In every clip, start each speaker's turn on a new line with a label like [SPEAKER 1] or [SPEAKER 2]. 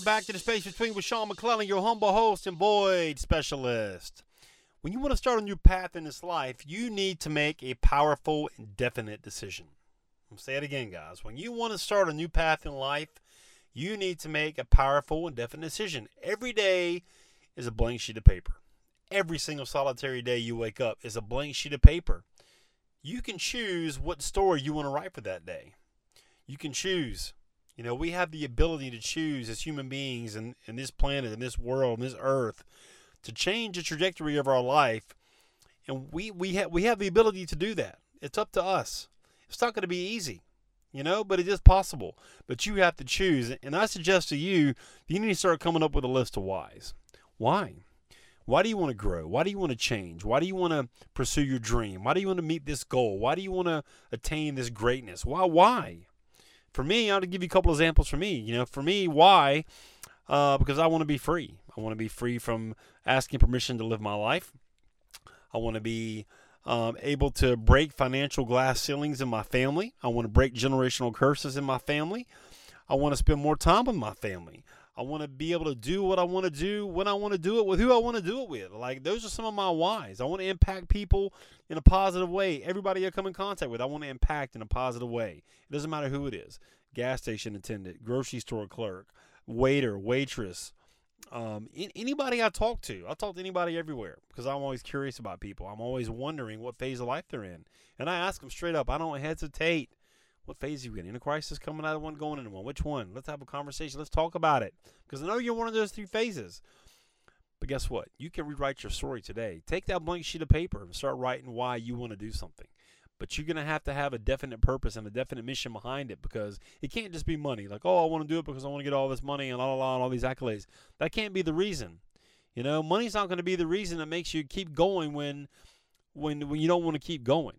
[SPEAKER 1] Welcome back to the Space Between with Sean McClellan, your humble host and void specialist. When you want to start a new path in this life, you need to make a powerful and definite decision. I'll say it again, guys. When you want to start a new path in life, you need to make a powerful and definite decision. Every day is a blank sheet of paper. Every single solitary day you wake up is a blank sheet of paper. You can choose what story you want to write for that day. You can choose. You know, we have the ability to choose as human beings and in, in this planet, in this world, in this earth, to change the trajectory of our life. And we, we, ha- we have the ability to do that. It's up to us. It's not going to be easy you know, but it is possible. But you have to choose. And I suggest to you, you need to start coming up with a list of whys. Why? Why do you want to grow? Why do you want to change? Why do you want to pursue your dream? Why do you want to meet this goal? Why do you want to attain this greatness? Why? Why? For me, I'll give you a couple examples for me. You know, for me, why? Uh, because I want to be free. I want to be free from asking permission to live my life. I want to be um, able to break financial glass ceilings in my family. I want to break generational curses in my family. I want to spend more time with my family. I want to be able to do what I want to do when I want to do it with who I want to do it with. Like those are some of my whys. I want to impact people in a positive way. Everybody I come in contact with, I want to impact in a positive way. It doesn't matter who it is. Gas station attendant, grocery store clerk, waiter, waitress, um, anybody I talk to, I talk to anybody everywhere because I'm always curious about people. I'm always wondering what phase of life they're in, and I ask them straight up. I don't hesitate. What phase are you in? In a crisis, coming out of one, going into one. Which one? Let's have a conversation. Let's talk about it because I know you're one of those three phases. But guess what? You can rewrite your story today. Take that blank sheet of paper and start writing why you want to do something but you're going to have to have a definite purpose and a definite mission behind it because it can't just be money. Like, oh, I want to do it because I want to get all this money and la la la and all these accolades. That can't be the reason. You know, money's not going to be the reason that makes you keep going when when when you don't want to keep going.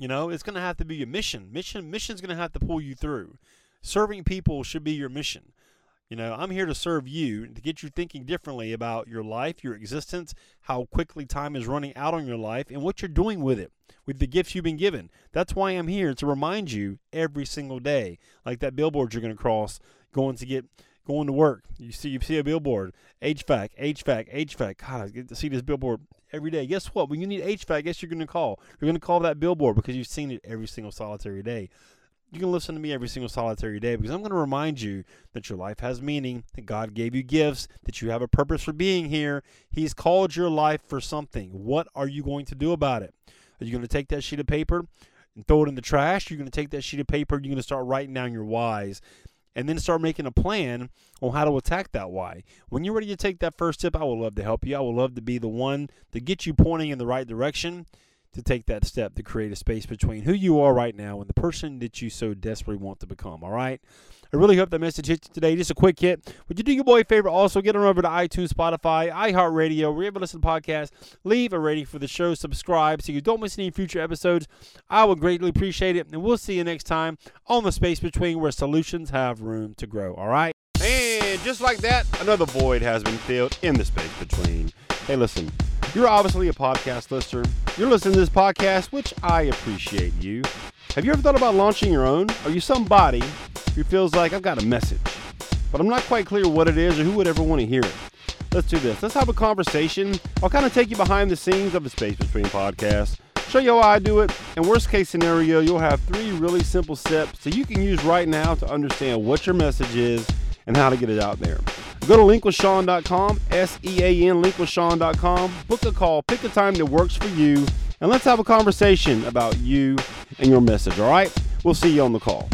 [SPEAKER 1] You know, it's going to have to be your mission. Mission mission's going to have to pull you through. Serving people should be your mission. You know, I'm here to serve you to get you thinking differently about your life, your existence, how quickly time is running out on your life, and what you're doing with it, with the gifts you've been given. That's why I'm here to remind you every single day, like that billboard you're going to cross, going to get going to work. You see, you see a billboard, HVAC, HVAC, HVAC. God, I get to see this billboard every day. Guess what? When you need HVAC, guess you're going to call. You're going to call that billboard because you've seen it every single solitary day you can listen to me every single solitary day because I'm going to remind you that your life has meaning, that God gave you gifts, that you have a purpose for being here. He's called your life for something. What are you going to do about it? Are you going to take that sheet of paper and throw it in the trash? You're going to take that sheet of paper, you're going to start writing down your whys and then start making a plan on how to attack that why. When you're ready to take that first step, I would love to help you. I would love to be the one to get you pointing in the right direction to take that step to create a space between who you are right now and the person that you so desperately want to become. All right. I really hope that message hit you today. Just a quick hit. Would you do your boy a favor? Also, get on over to iTunes, Spotify, iHeartRadio, wherever you listen to podcasts. Leave a rating for the show. Subscribe so you don't miss any future episodes. I would greatly appreciate it. And we'll see you next time on the space between where solutions have room to grow. All right. And just like that, another void has been filled in the space between. Hey, listen. You're obviously a podcast listener. You're listening to this podcast, which I appreciate you. Have you ever thought about launching your own? Are you somebody who feels like I've got a message, but I'm not quite clear what it is or who would ever want to hear it? Let's do this. Let's have a conversation. I'll kind of take you behind the scenes of the Space Between podcast, show you how I do it, and worst case scenario, you'll have three really simple steps that you can use right now to understand what your message is and how to get it out there. Go to linkwithsean.com, S E A N, linkwithsean.com, Book a call, pick a time that works for you, and let's have a conversation about you and your message, all right? We'll see you on the call.